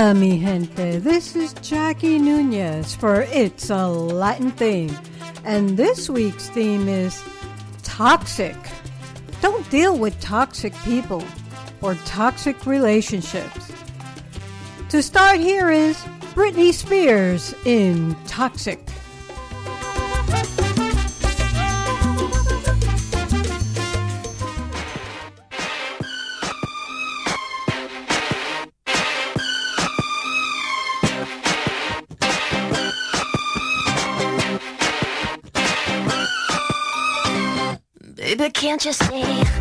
Hola, mi gente. This is Jackie Nunez for It's a Latin Thing. And this week's theme is toxic. Don't deal with toxic people or toxic relationships. To start, here is Britney Spears in Toxic. Can't you see?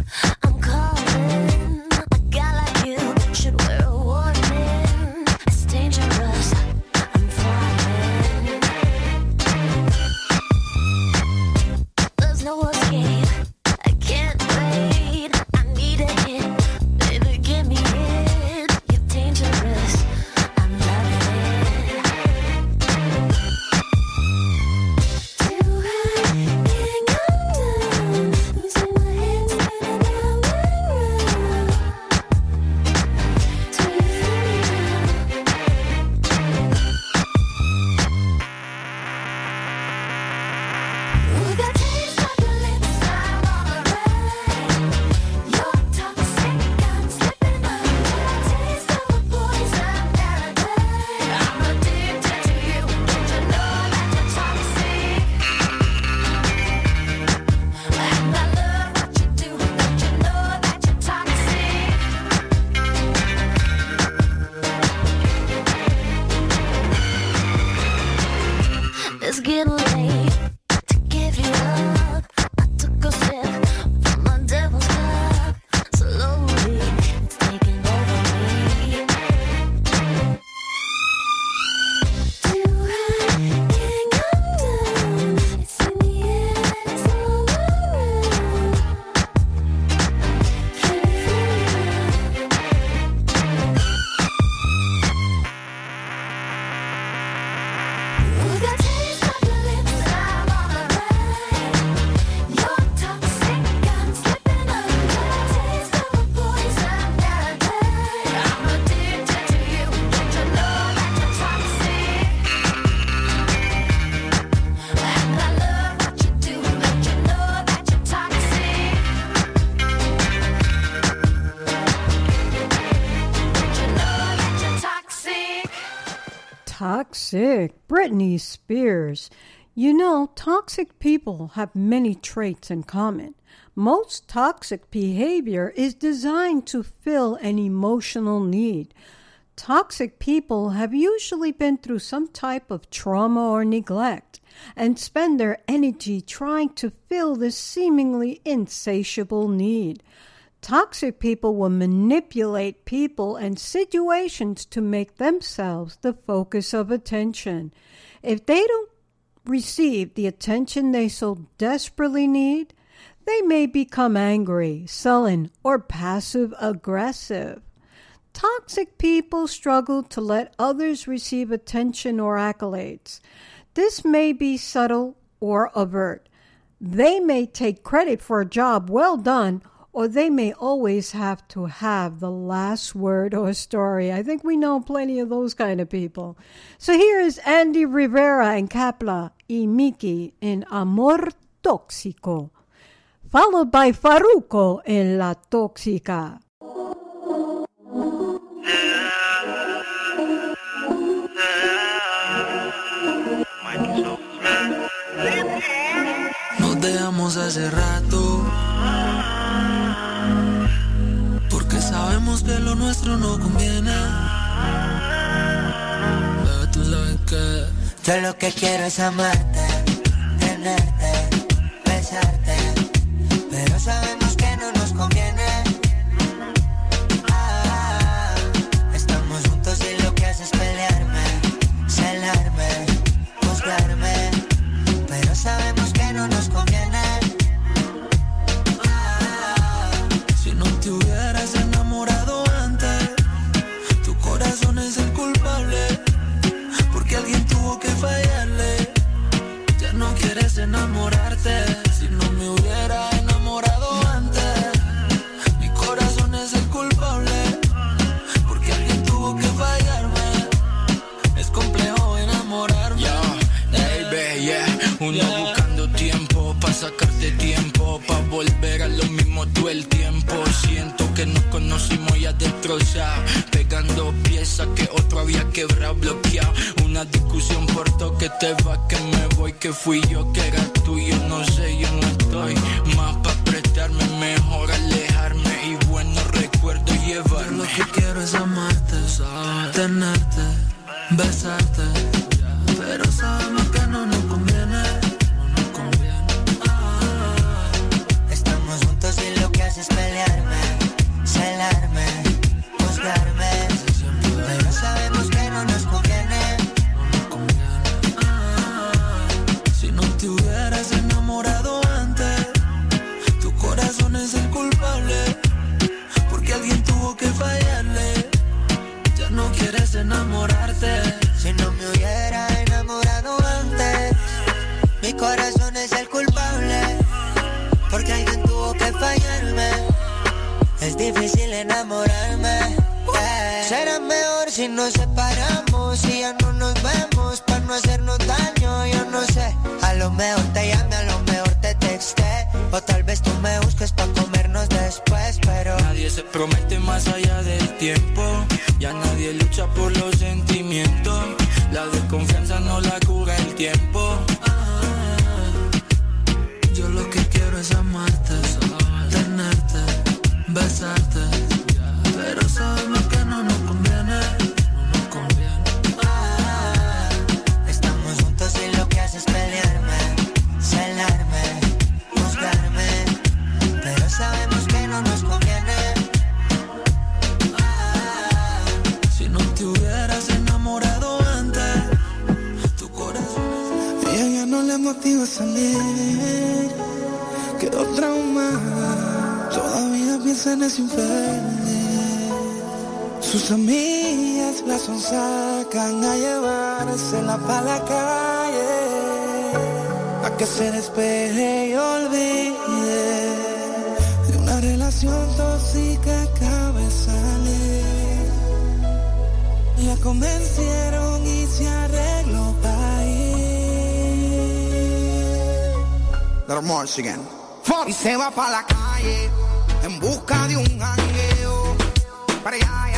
Toxic. Britney Spears. You know, toxic people have many traits in common. Most toxic behavior is designed to fill an emotional need. Toxic people have usually been through some type of trauma or neglect and spend their energy trying to fill this seemingly insatiable need. Toxic people will manipulate people and situations to make themselves the focus of attention. If they don't receive the attention they so desperately need, they may become angry, sullen, or passive aggressive. Toxic people struggle to let others receive attention or accolades. This may be subtle or overt. They may take credit for a job well done or they may always have to have the last word or story. I think we know plenty of those kind of people. So here is Andy Rivera and Kapla y Miki in Amor Tóxico, followed by Farruko en La Tóxica. Rato Sabemos nuestro no conviene. Que yo lo que quiero es amarte, tenerte, besarte. Pero sabemos Pegando piezas que otro había quebrado, bloqueado. Una discusión por toque te va, que me voy, que fui yo, que era tuyo. No sé, yo no estoy más pa apretarme, mejor alejarme y buenos recuerdos llevarme. Yo lo que quiero es amarte, tenerte, besarte que se despeje y olvide de una relación tóxica acaba de salir. La convencieron y se arregló para ir. Little march again. Y se va para la calle en busca de un jangueo. Para allá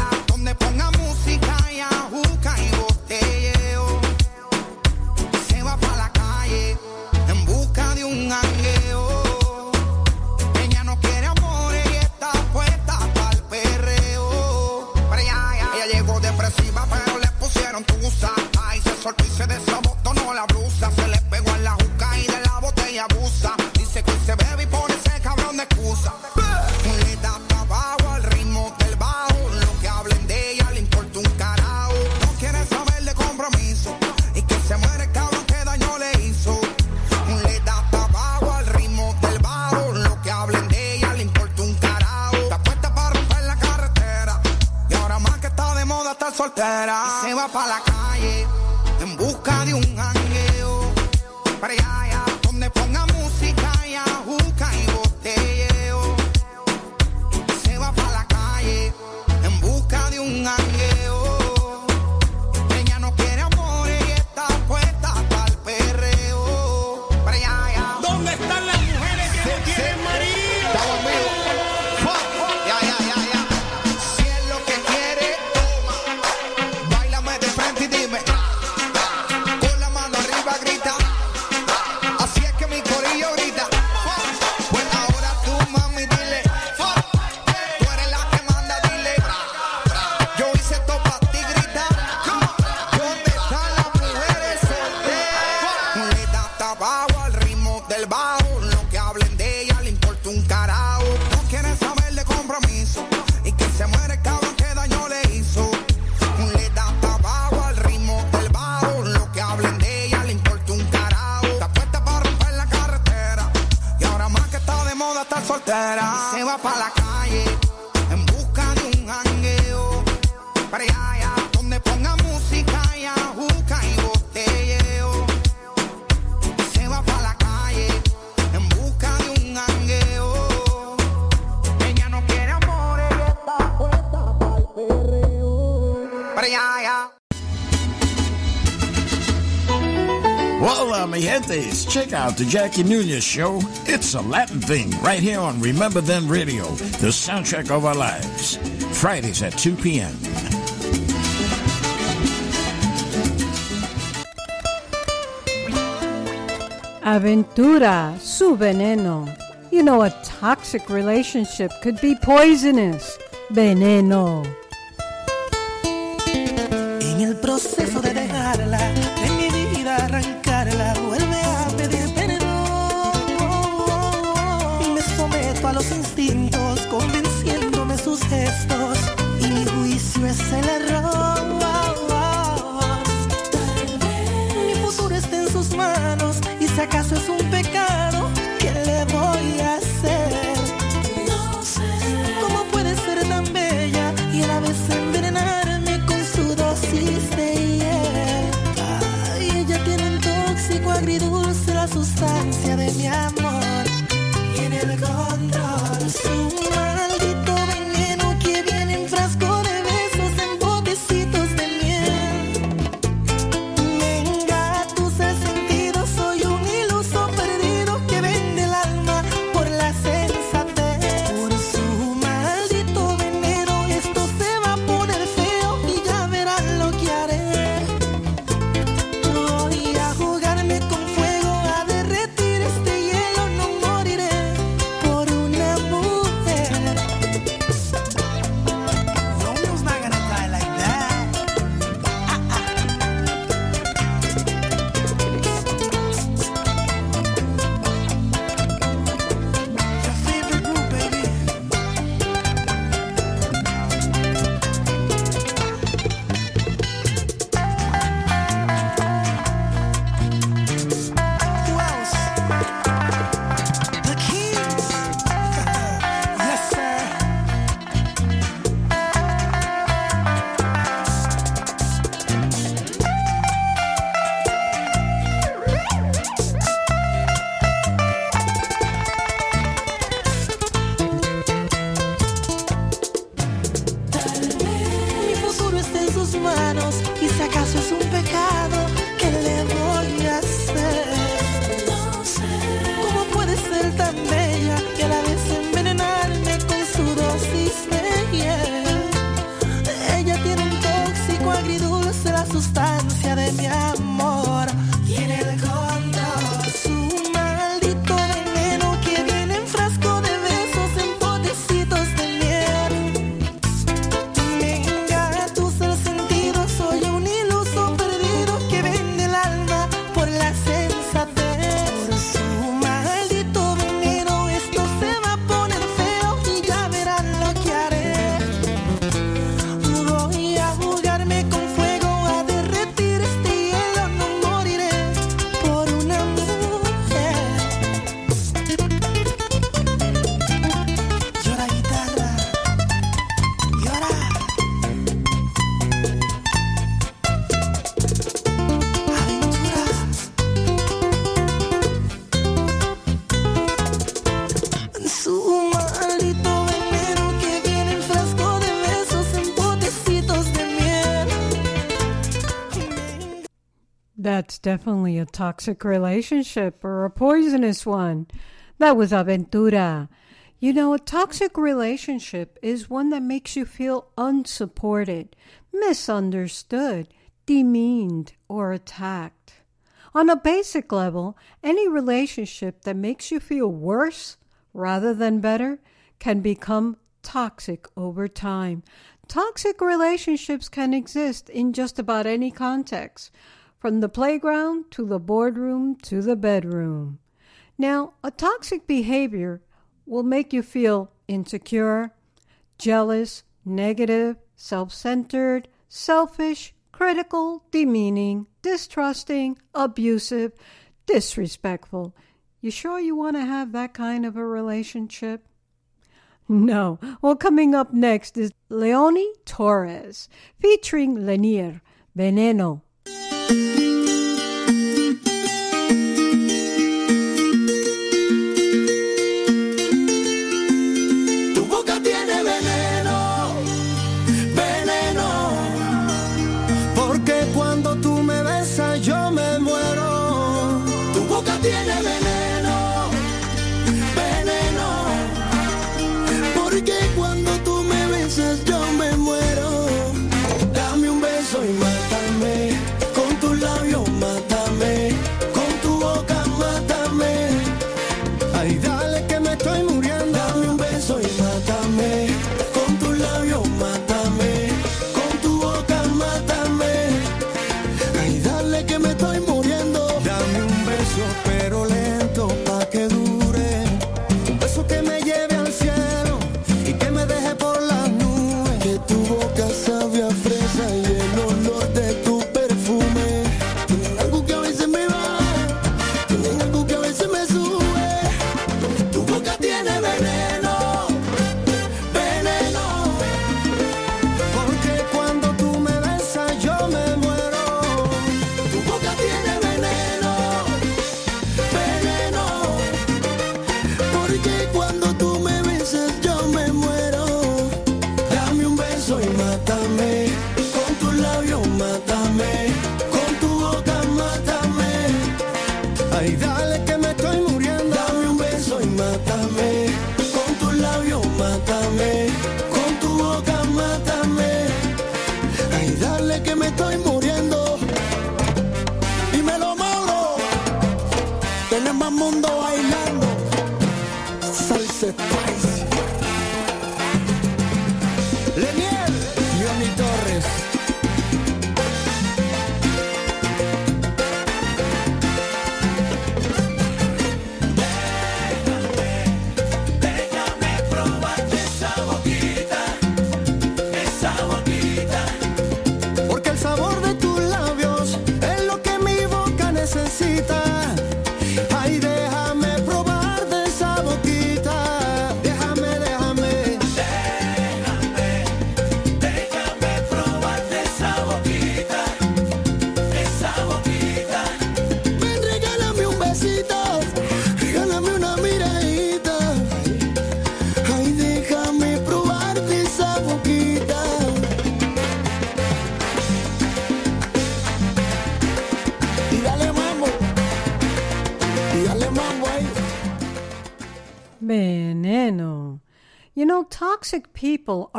Check out the Jackie Nunez show. It's a Latin thing right here on Remember Then Radio, the soundtrack of our lives. Fridays at 2 p.m. Aventura, su veneno. You know, a toxic relationship could be poisonous. Veneno. Mi amor. Tiene el control, definitely a toxic relationship or a poisonous one. That was Aventura. You know, a toxic relationship is one that makes you feel unsupported, misunderstood, demeaned, or attacked. On a basic level, any relationship that makes you feel worse rather than better can become toxic over time. Toxic relationships can exist in just about any context, from the playground to the boardroom to the bedroom. Now, a toxic behavior will make you feel insecure, jealous, negative, self centered, selfish, critical, demeaning, distrusting, abusive, disrespectful. You sure you want to have that kind of a relationship? No. Well, coming up next is Leoni Torres featuring Lanier, Veneno. Tu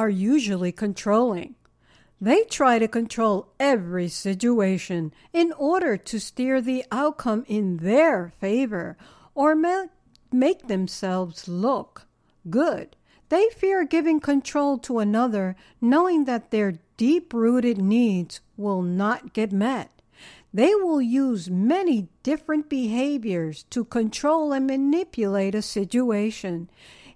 are usually controlling. They try to control every situation in order to steer the outcome in their favor or make themselves look good. They fear giving control to another, knowing that their deep rooted needs will not get met. They will use many different behaviors to control and manipulate a situation,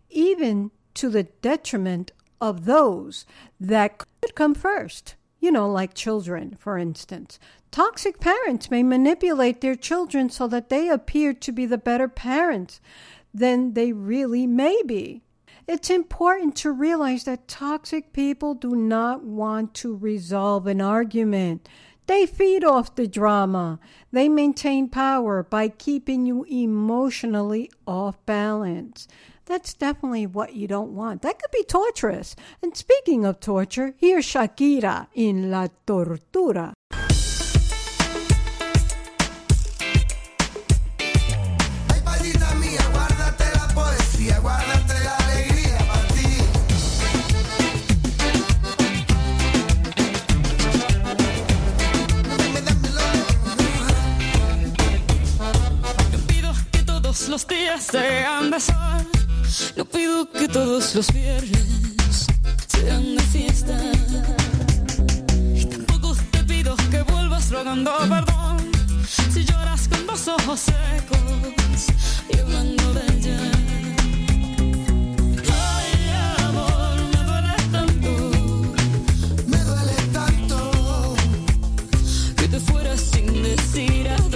even to the detriment of those that could come first, you know, like children, for instance. Toxic parents may manipulate their children so that they appear to be the better parents than they really may be. It's important to realize that toxic people do not want to resolve an argument. They feed off the drama. They maintain power by keeping you emotionally off balance. That's definitely what you don't want. That could be torturous. And speaking of torture, here's Shakira in La Tortura. los días sean de sol. No pido que todos los viernes sean de fiesta. Y tampoco te pido que vuelvas rogando perdón. Si lloras con los ojos secos y hablando de ella. decir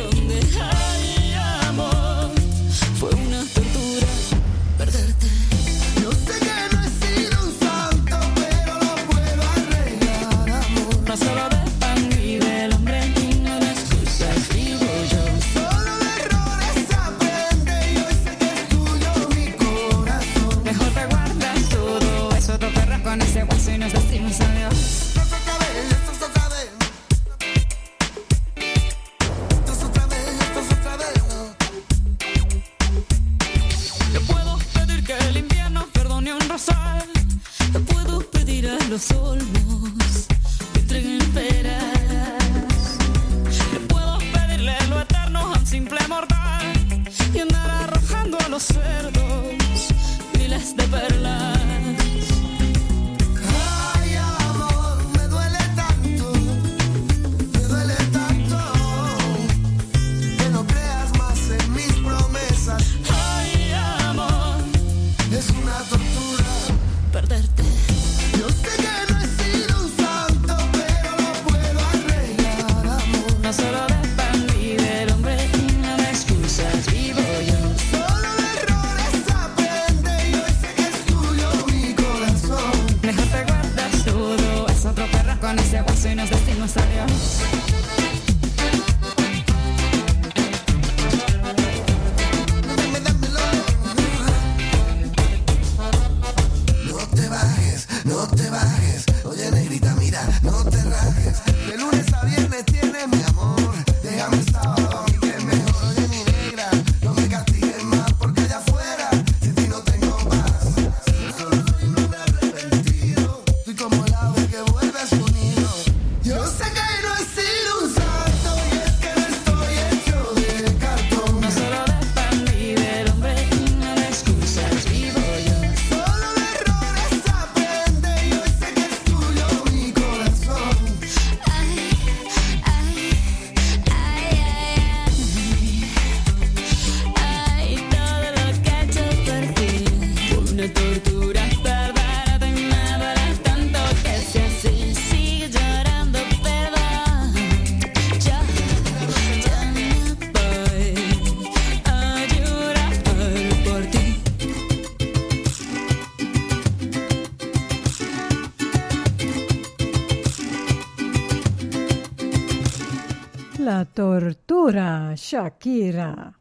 Shakira.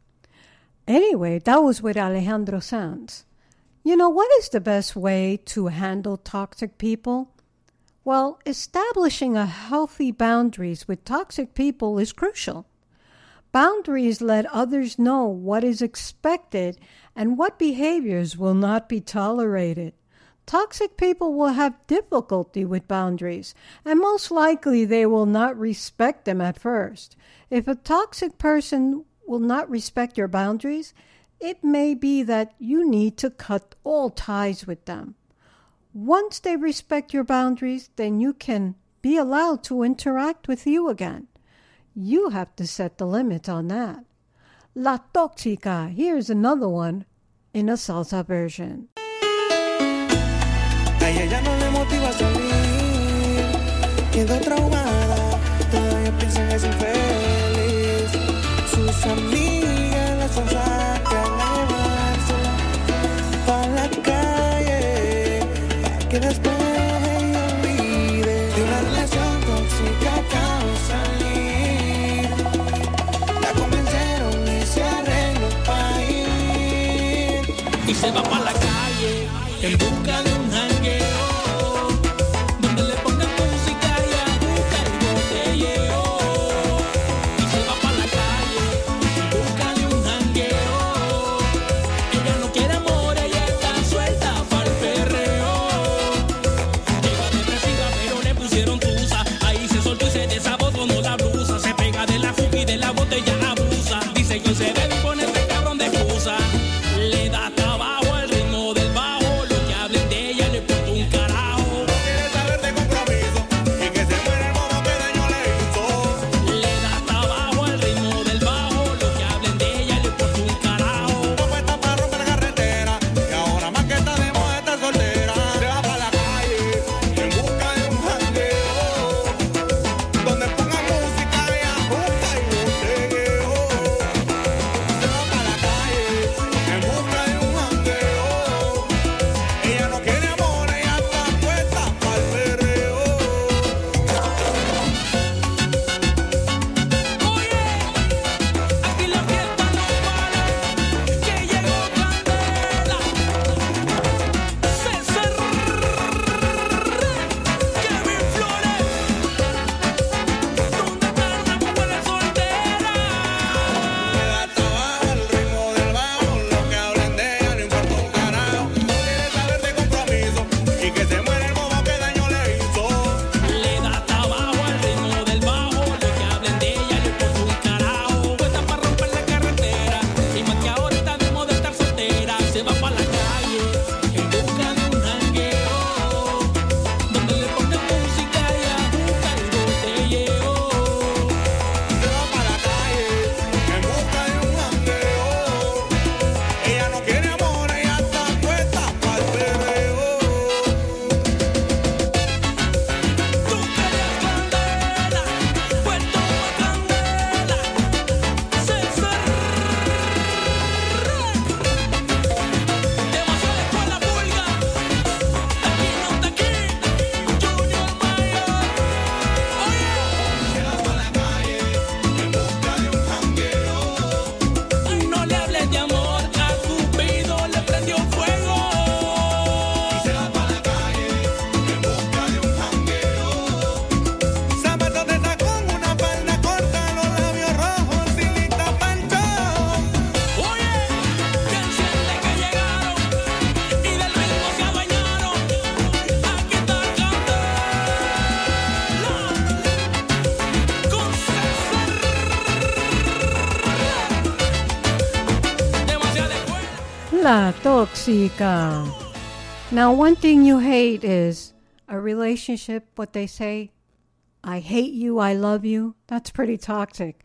Anyway, that was with Alejandro Sanz. You know, what is the best way to handle toxic people? Well, establishing a healthy boundaries with toxic people is crucial. Boundaries let others know what is expected and what behaviors will not be tolerated. Toxic people will have difficulty with boundaries, and most likely they will not respect them at first. If a toxic person will not respect your boundaries, it may be that you need to cut all ties with them. Once they respect your boundaries, then you can be allowed to interact with you again. You have to set the limit on that. La Toxica, here's another one in a salsa version. y ella no me motiva a salir. Quedó traumada. Tóxica. Now, one thing you hate is a relationship, what they say, I hate you, I love you. That's pretty toxic.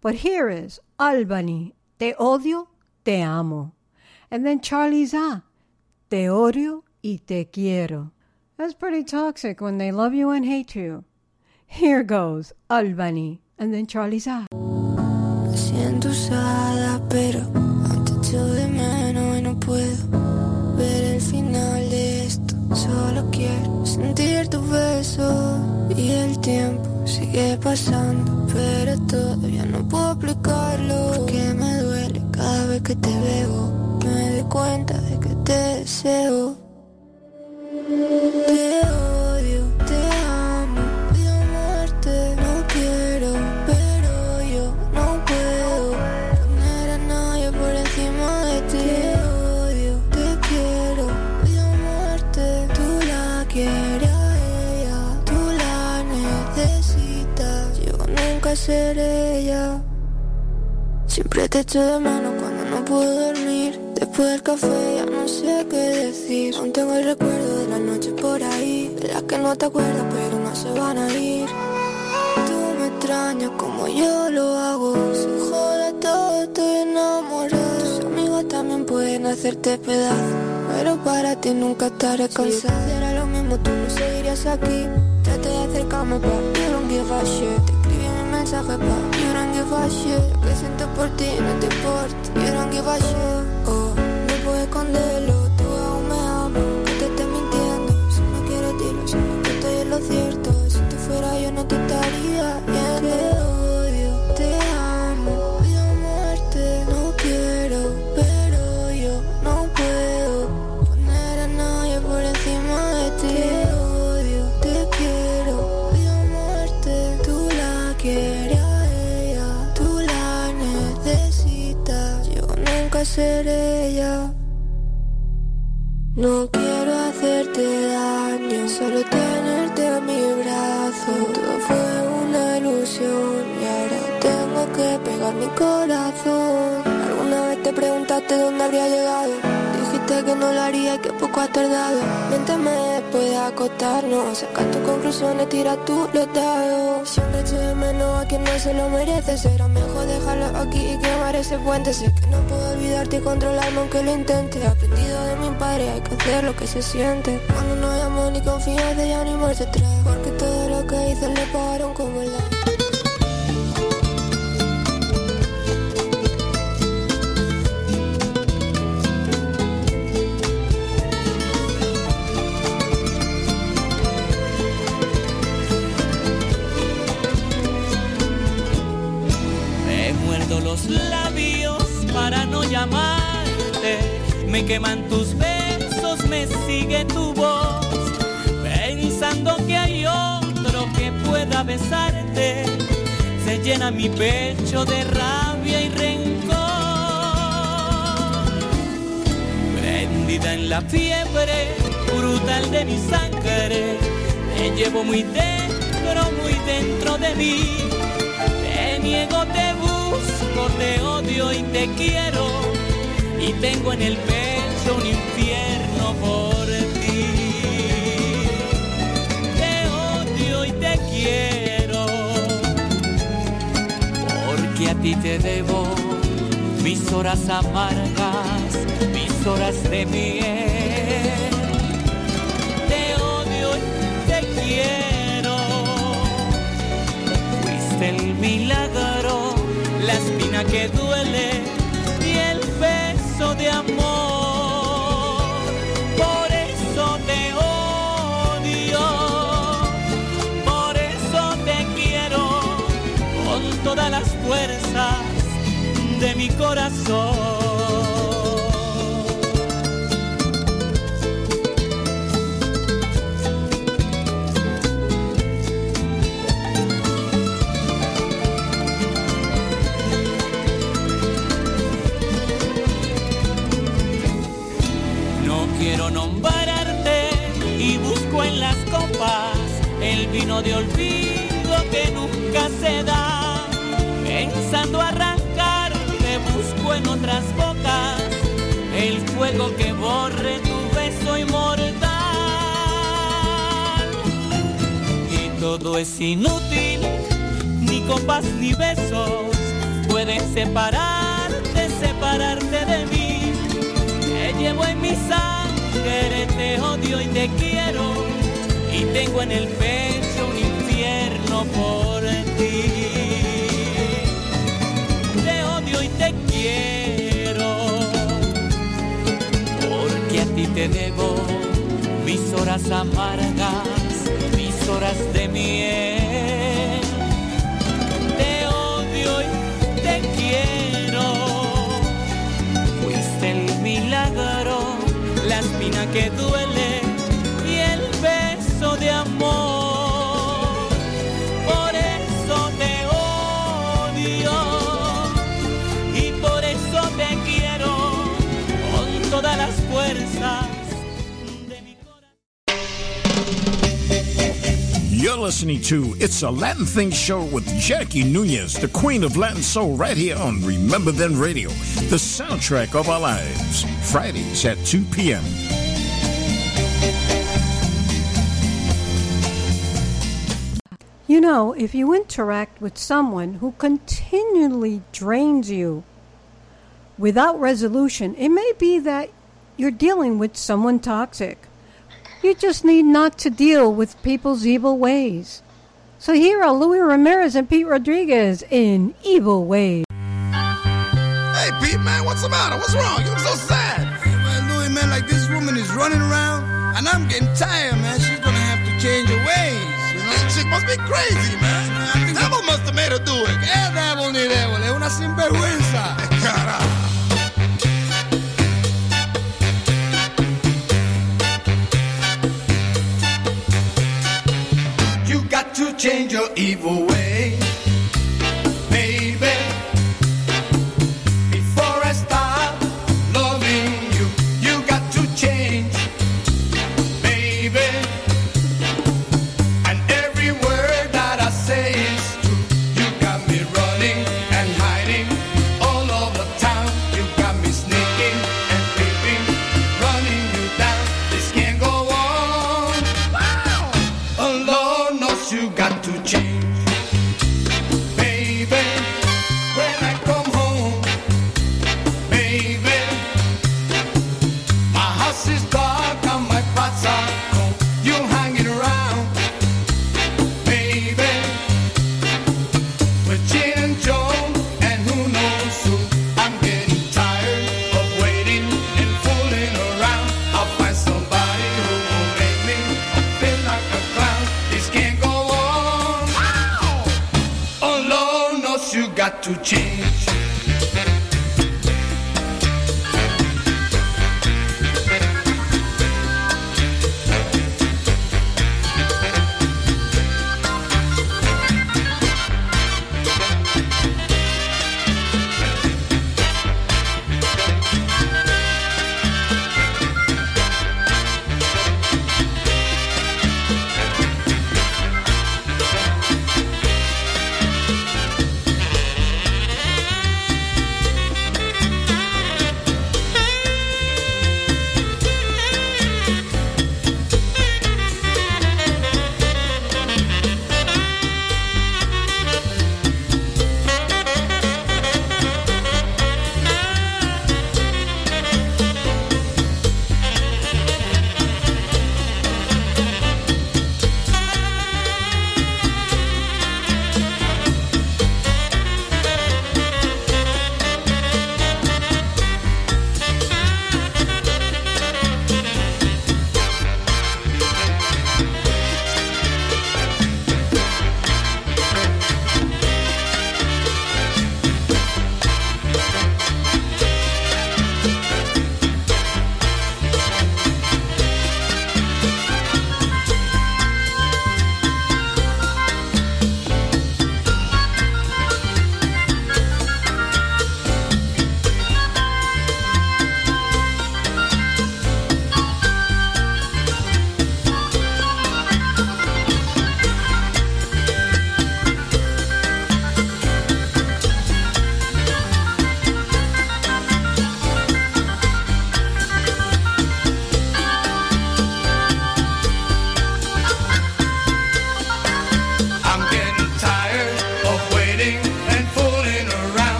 But here is Albany, te odio, te amo. And then Charlie Zaa, te odio y te quiero. That's pretty toxic when they love you and hate you. Here goes Albany, and then Charlie's ah. A. sentir tu beso y el tiempo sigue pasando, pero todavía no puedo explicarlo. Porque me duele cada vez que te veo, me doy cuenta de que te deseo. Seré ella. Siempre te echo de menos cuando no puedo dormir. Después del café ya no sé qué decir. Aún tengo el recuerdo de las noches por ahí, de las que no te acuerdas pero no se van a ir. Tú me extrañas como yo lo hago. Se jode todo, estoy enamorada. Tus amigos también pueden hacerte pedazos. Pero para ti nunca estaré cansada. Si hiciera lo mismo, tú no seguirías aquí. Trate de acercarme, pa' you don't give a shit. Mensaje, pa' you don't. Lo que siento por ti no te importa. You don't give a. Oh, no puedo esconderlo. Tú aún me amas, que te estés mintiendo. Si no quieres dilo, sabes que estoy en lo cierto. Si tú fueras yo no te estaría. Te seré ella. No quiero hacerte daño, solo tenerte a mi brazo. Todo fue una ilusión y ahora tengo que pegar mi corazón. ¿Alguna vez te preguntaste dónde habría llegado? Dijiste que no lo haría que poco has tardado. Miénteme después de acostarnos, saca tus conclusiones, tira tú los dados. Siempre de menos a quien no se lo merece. Será mejor dejarlo aquí y quemar ese puente. Sé que no puedo olvidarte y controlarme aunque lo intente. He aprendido de mi padre, hay que hacer lo que se siente. Cuando no hay amor ni confianza, ya ni marcha atrás. Porque todo lo que hice le pagaron Me queman tus besos, me sigue tu voz. Pensando que hay otro que pueda besarte. Se llena mi pecho de rabia y rencor. Prendida en la fiebre brutal de mi sangre. Te llevo muy dentro, muy dentro de mí. Te niego, te busco, te odio y te quiero. Y tengo en el pecho un infierno por ti. Te odio y te quiero. Porque a ti te debo mis horas amargas, mis horas de miel. Te odio y te quiero fuiste el milagro, la espina que duele de mi corazón. No quiero nombrarte y busco en las copas el vino de olvido fuego que borre tu beso inmortal. Y todo es inútil, ni copas ni besos pueden separarte, separarte de mí. Te llevo en mi sangre, te odio y te quiero. Y tengo en el pecho un infierno por ti. te debo mis horas amargas, mis horas de miel. Te odio y te quiero. Fuiste el milagro, la espina que duele listening to It's a Latin Thing show with Jackie Nunez, the queen of Latin soul, right here on Remember Then Radio, the soundtrack of our lives. Fridays at 2 p.m. You know, if you interact with someone who continually drains you without resolution, it may be that you're dealing with someone toxic. You just need not to deal with people's evil ways. So here are Louis Ramirez and Pete Rodriguez in Evil Ways. Hey, Pete, man, what's the matter? What's wrong? You look so sad. Man, Louis, man, like this woman is running around, and I'm getting tired, man. She's gonna have to change her ways. You know? This chick must be crazy, man. I think devil must have made her do it. ¿Qué devil ni devil? Es una sinvergüenza. Change your evil way,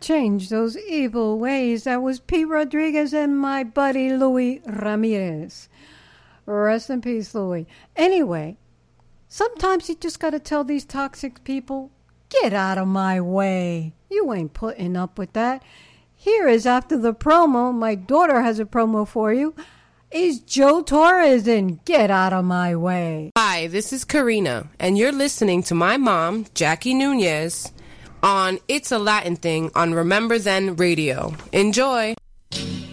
change those evil ways. That was Pete Rodriguez and my buddy Louis Ramirez. Rest in peace, Louis. Anyway, sometimes you just gotta tell these toxic people, get out of my way. You ain't putting up with that. Here is after the promo. My daughter has a promo for you. Is Joe Torres in Get Out of My Way? Hi, this is Karina, and you're listening to my mom, Jackie Nunez, on It's a Latin Thing on Remember Then Radio. Enjoy.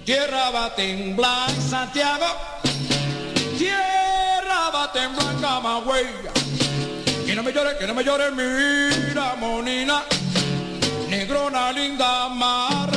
Tierra va a temblar Santiago. Tierra va a temblar Camagüey. Que no me llore, que no me llore, mira, monina. Negrona linda, amarra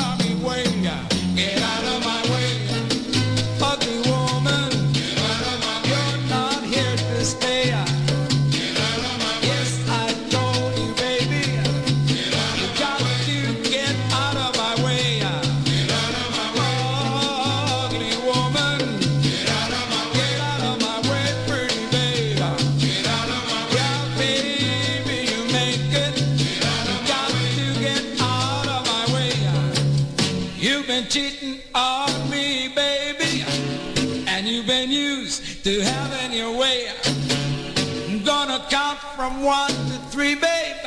from one to three, baby.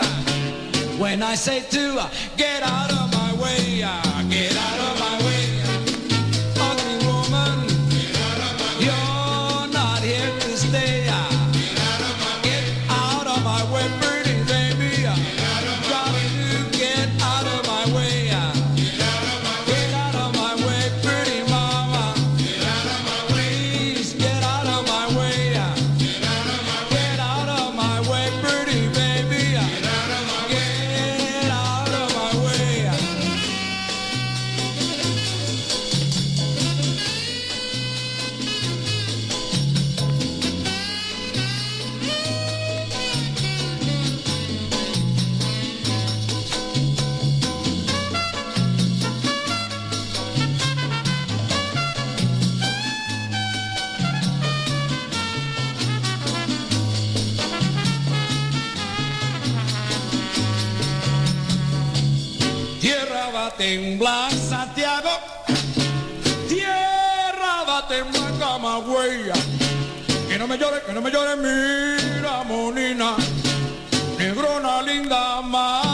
When I say two, get out of my way, temblar Santiago. Tierra va a temblar Camagüey. Que no me llore, que no me llore, mira, monina. Negrona linda, amarra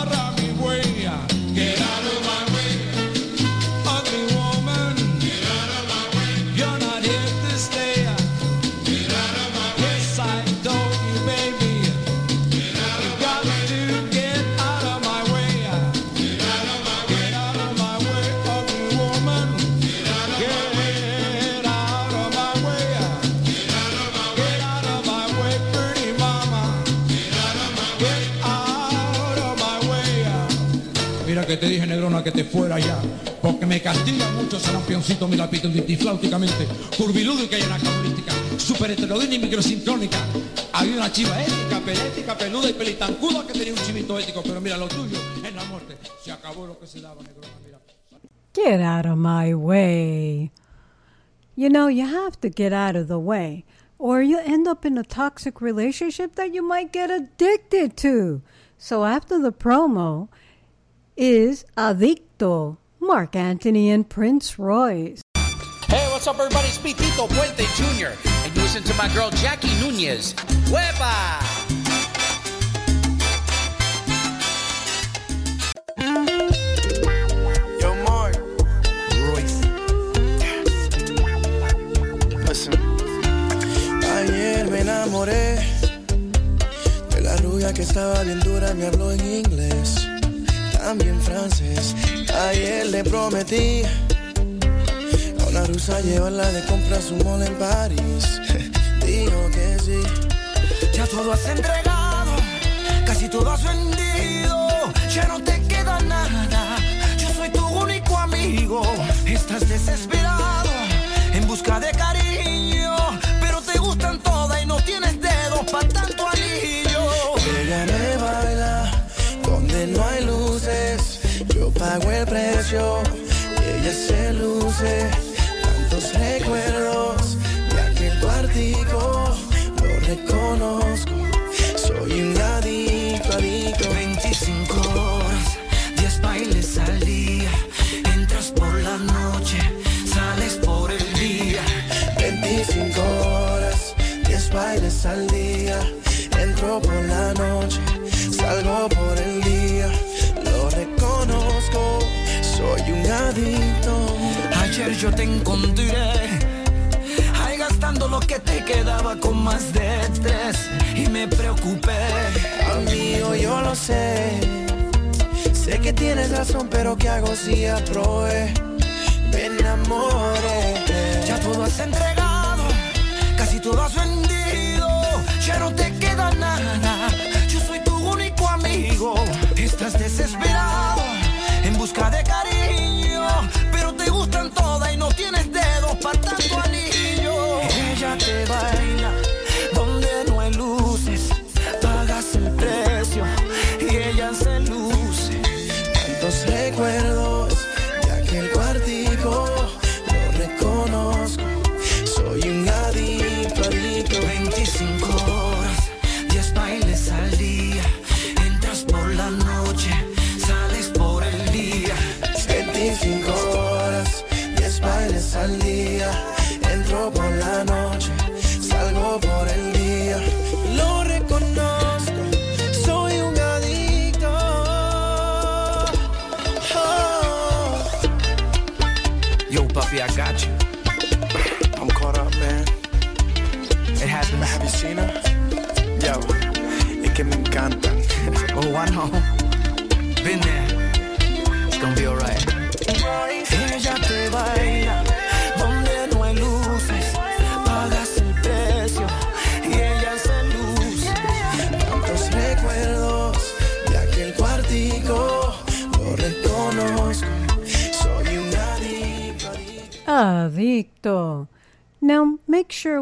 que te fuera ya. Porque me castiga mucho ese lampioncito, mira, pito flauticamente, curvilúdica y anacronística, super heterodina y microsincrónica. Había una chiva ética, peluda y pelitancuda que tenía un chivito ético, pero mira, lo tuyo es la muerte. Se acabó lo que se daba. Get out of my way. You know, you have to get out of the way, or you end up in a toxic relationship that you might get addicted to. So after the promo is Adicto, Marc Anthony and Prince Royce. Hey, what's up, everybody? It's Tito Puente Jr. And you listen to my girl Jackie Nunez. ¡Huepa! Yo, Marc. Royce. Listen. Ayer me enamoré de la rubia que estaba bien dura, me habló en inglés, también francés. Ayer le prometí a una rusa llevarla de compras un mall en París. Dijo que sí. Ya todo has entregado, casi todo has vendido, ya no te queda nada. Yo soy tu único amigo. Estás desesperado y ella se luce. Tantos recuerdos de aquel cuartico. Lo reconozco. Soy un adicto, adicto. 25 horas, 10 bailes al día. Entras por la noche, sales por el día. 25 horas, 10 bailes al día. Entro por la mujer yo te encontré. Ahí gastando lo que te quedaba con más de tres. Y me preocupé. Amigo, yo lo sé. Sé que tienes razón, pero ¿qué hago si aprobé? Me enamoré. Ya todo has entregado, casi todo has vendido. Ya no te queda nada. Yo soy tu único amigo. Estás desesperado myself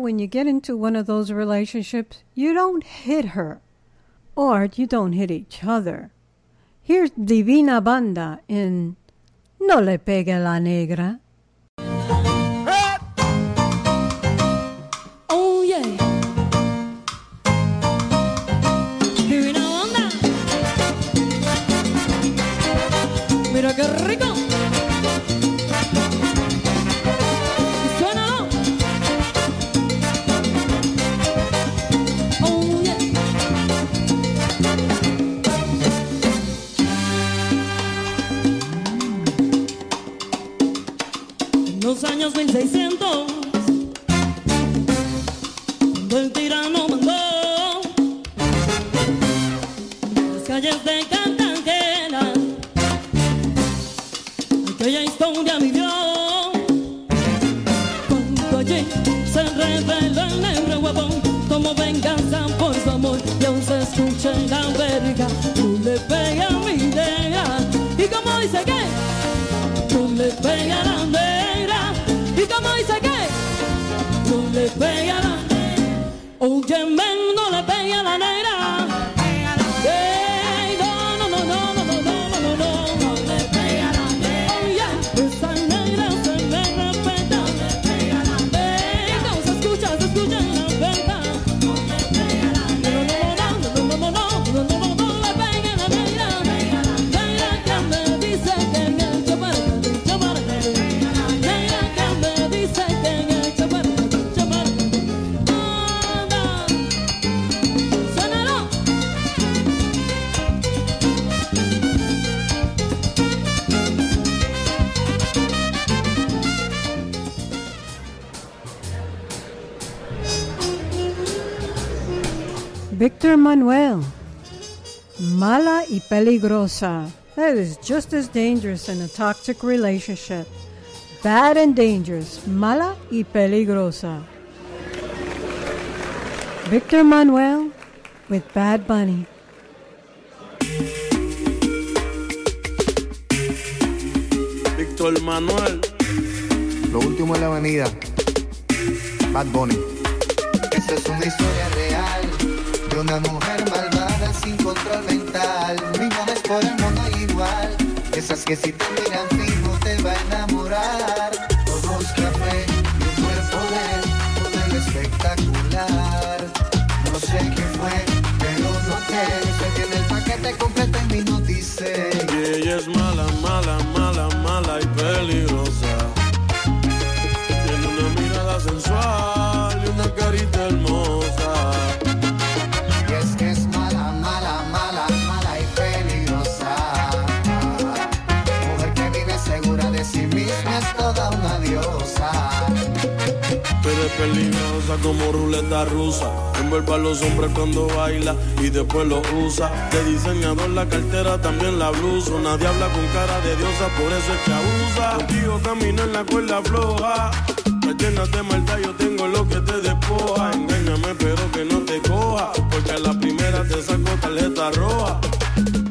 when you get into one of those relationships, you don't hit her or you don't hit each other. Here's Divina Banda in No le pegue la negra. En los años 1600 cuando el tirano mandó las calles de Cartagena. Aquella historia vivió cuando allí se reveló el negro huevón como venganza por su amor. Y aún se escucha en la verga tú le pegas mi idea. Y como dice que tú le pegas 人们 peligrosa. That is just as dangerous in a toxic relationship. Bad and dangerous. Mala y peligrosa. Victor Manuelle with Bad Bunny. Víctor Manuelle. Lo último en la avenida. Bad Bunny. Esta es una historia real de una mujer que si te miran como ruleta rusa. Envuelve a los hombres cuando baila y después lo usa. De diseñador la cartera, también la blusa. Nadie habla con cara de diosa, por eso es que abusa. Contigo camino en la cuerda floja. Te llenas de maldad, yo tengo lo que te despoja. Engáñame, pero que no te coja. Porque a la primera te saco tarjeta roja.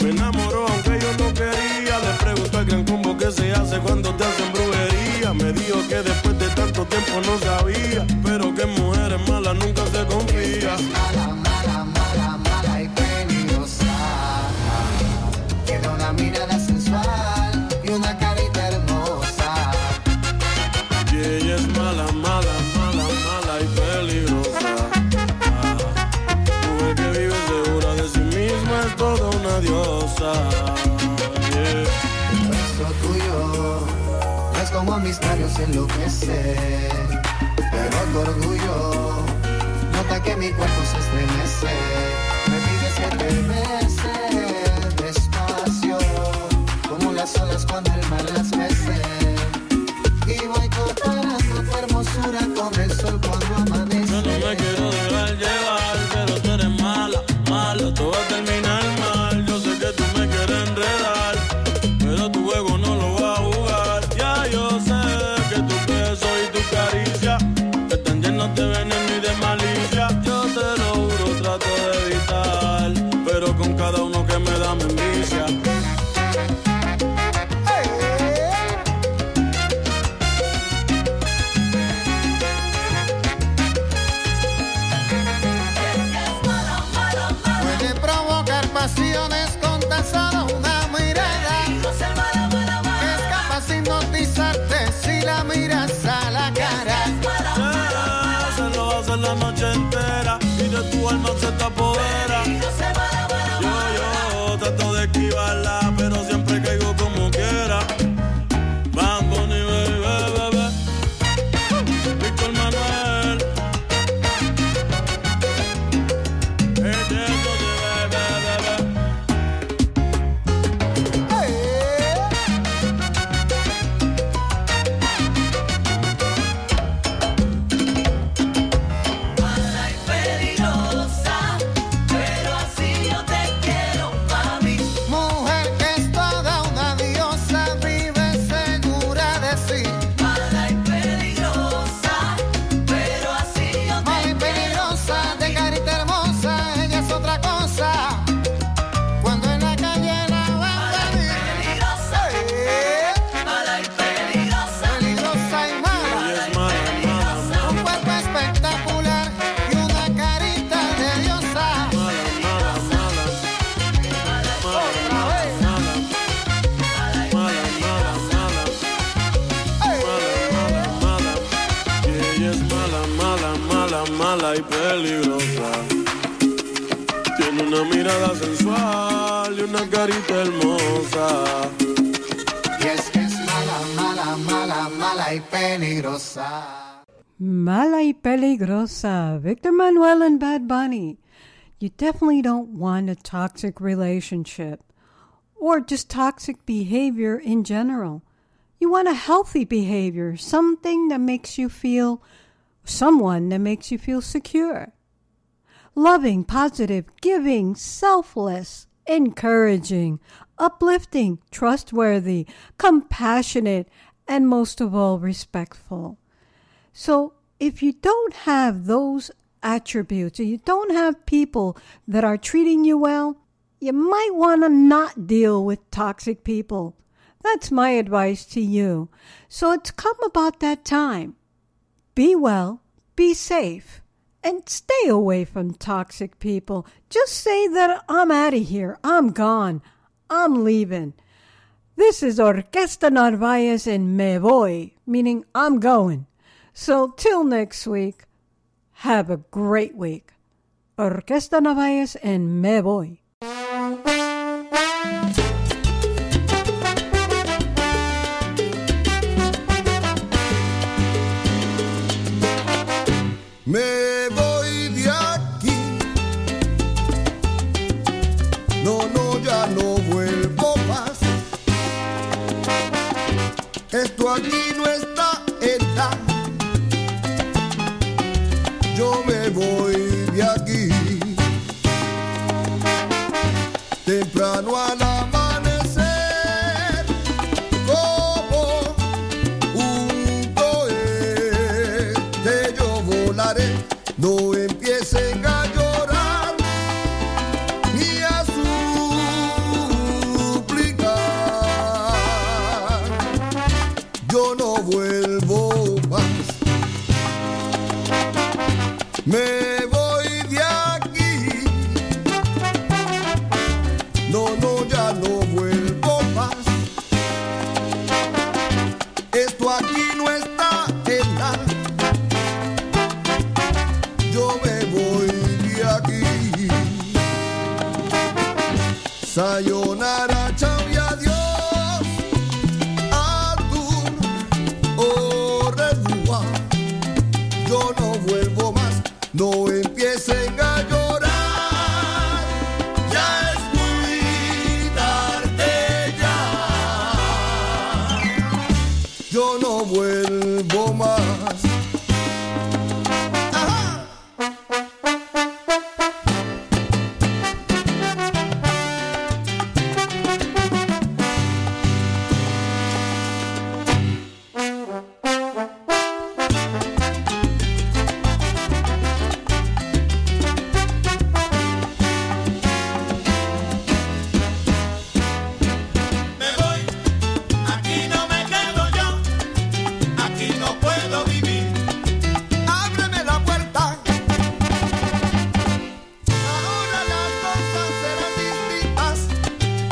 Me enamoró aunque yo no quería. Le pregunto al gran combo que se hace cuando te hacen brujería. Me dijo que después de tanto tiempo no sabía. Mis labios enloquecer. Pero tu orgullo nota que mi cuerpo se estremece. Me pides que te bese despacio, como las olas cuando el mar las mece. Y voy comparando tu hermosura con el sol cuando amanece. Y peligrosa. Tiene una mirada sensual y una carita hermosa. Y es que es mala, mala, mala, mala y peligrosa. Mala y peligrosa. Victor Manuelle and Bad Bunny. You definitely don't want a toxic relationship or just toxic behavior in general. You want a healthy behavior, something that makes you feel, someone that makes you feel secure. Loving, positive, giving, selfless, encouraging, uplifting, trustworthy, compassionate, and most of all, respectful. So if you don't have those attributes, or you don't have people that are treating you well, you might want to not deal with toxic people. That's my advice to you. So it's come about that time. Be well, be safe, and stay away from toxic people. Just say that I'm out of here, I'm gone, I'm leaving. This is Orquesta Narvaez and Me Voy, meaning I'm going. So till next week, have a great week. Orquesta Narvaez and Me Voy. yo me voy de aquí.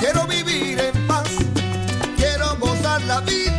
Quiero vivir en paz. Quiero gozar la vida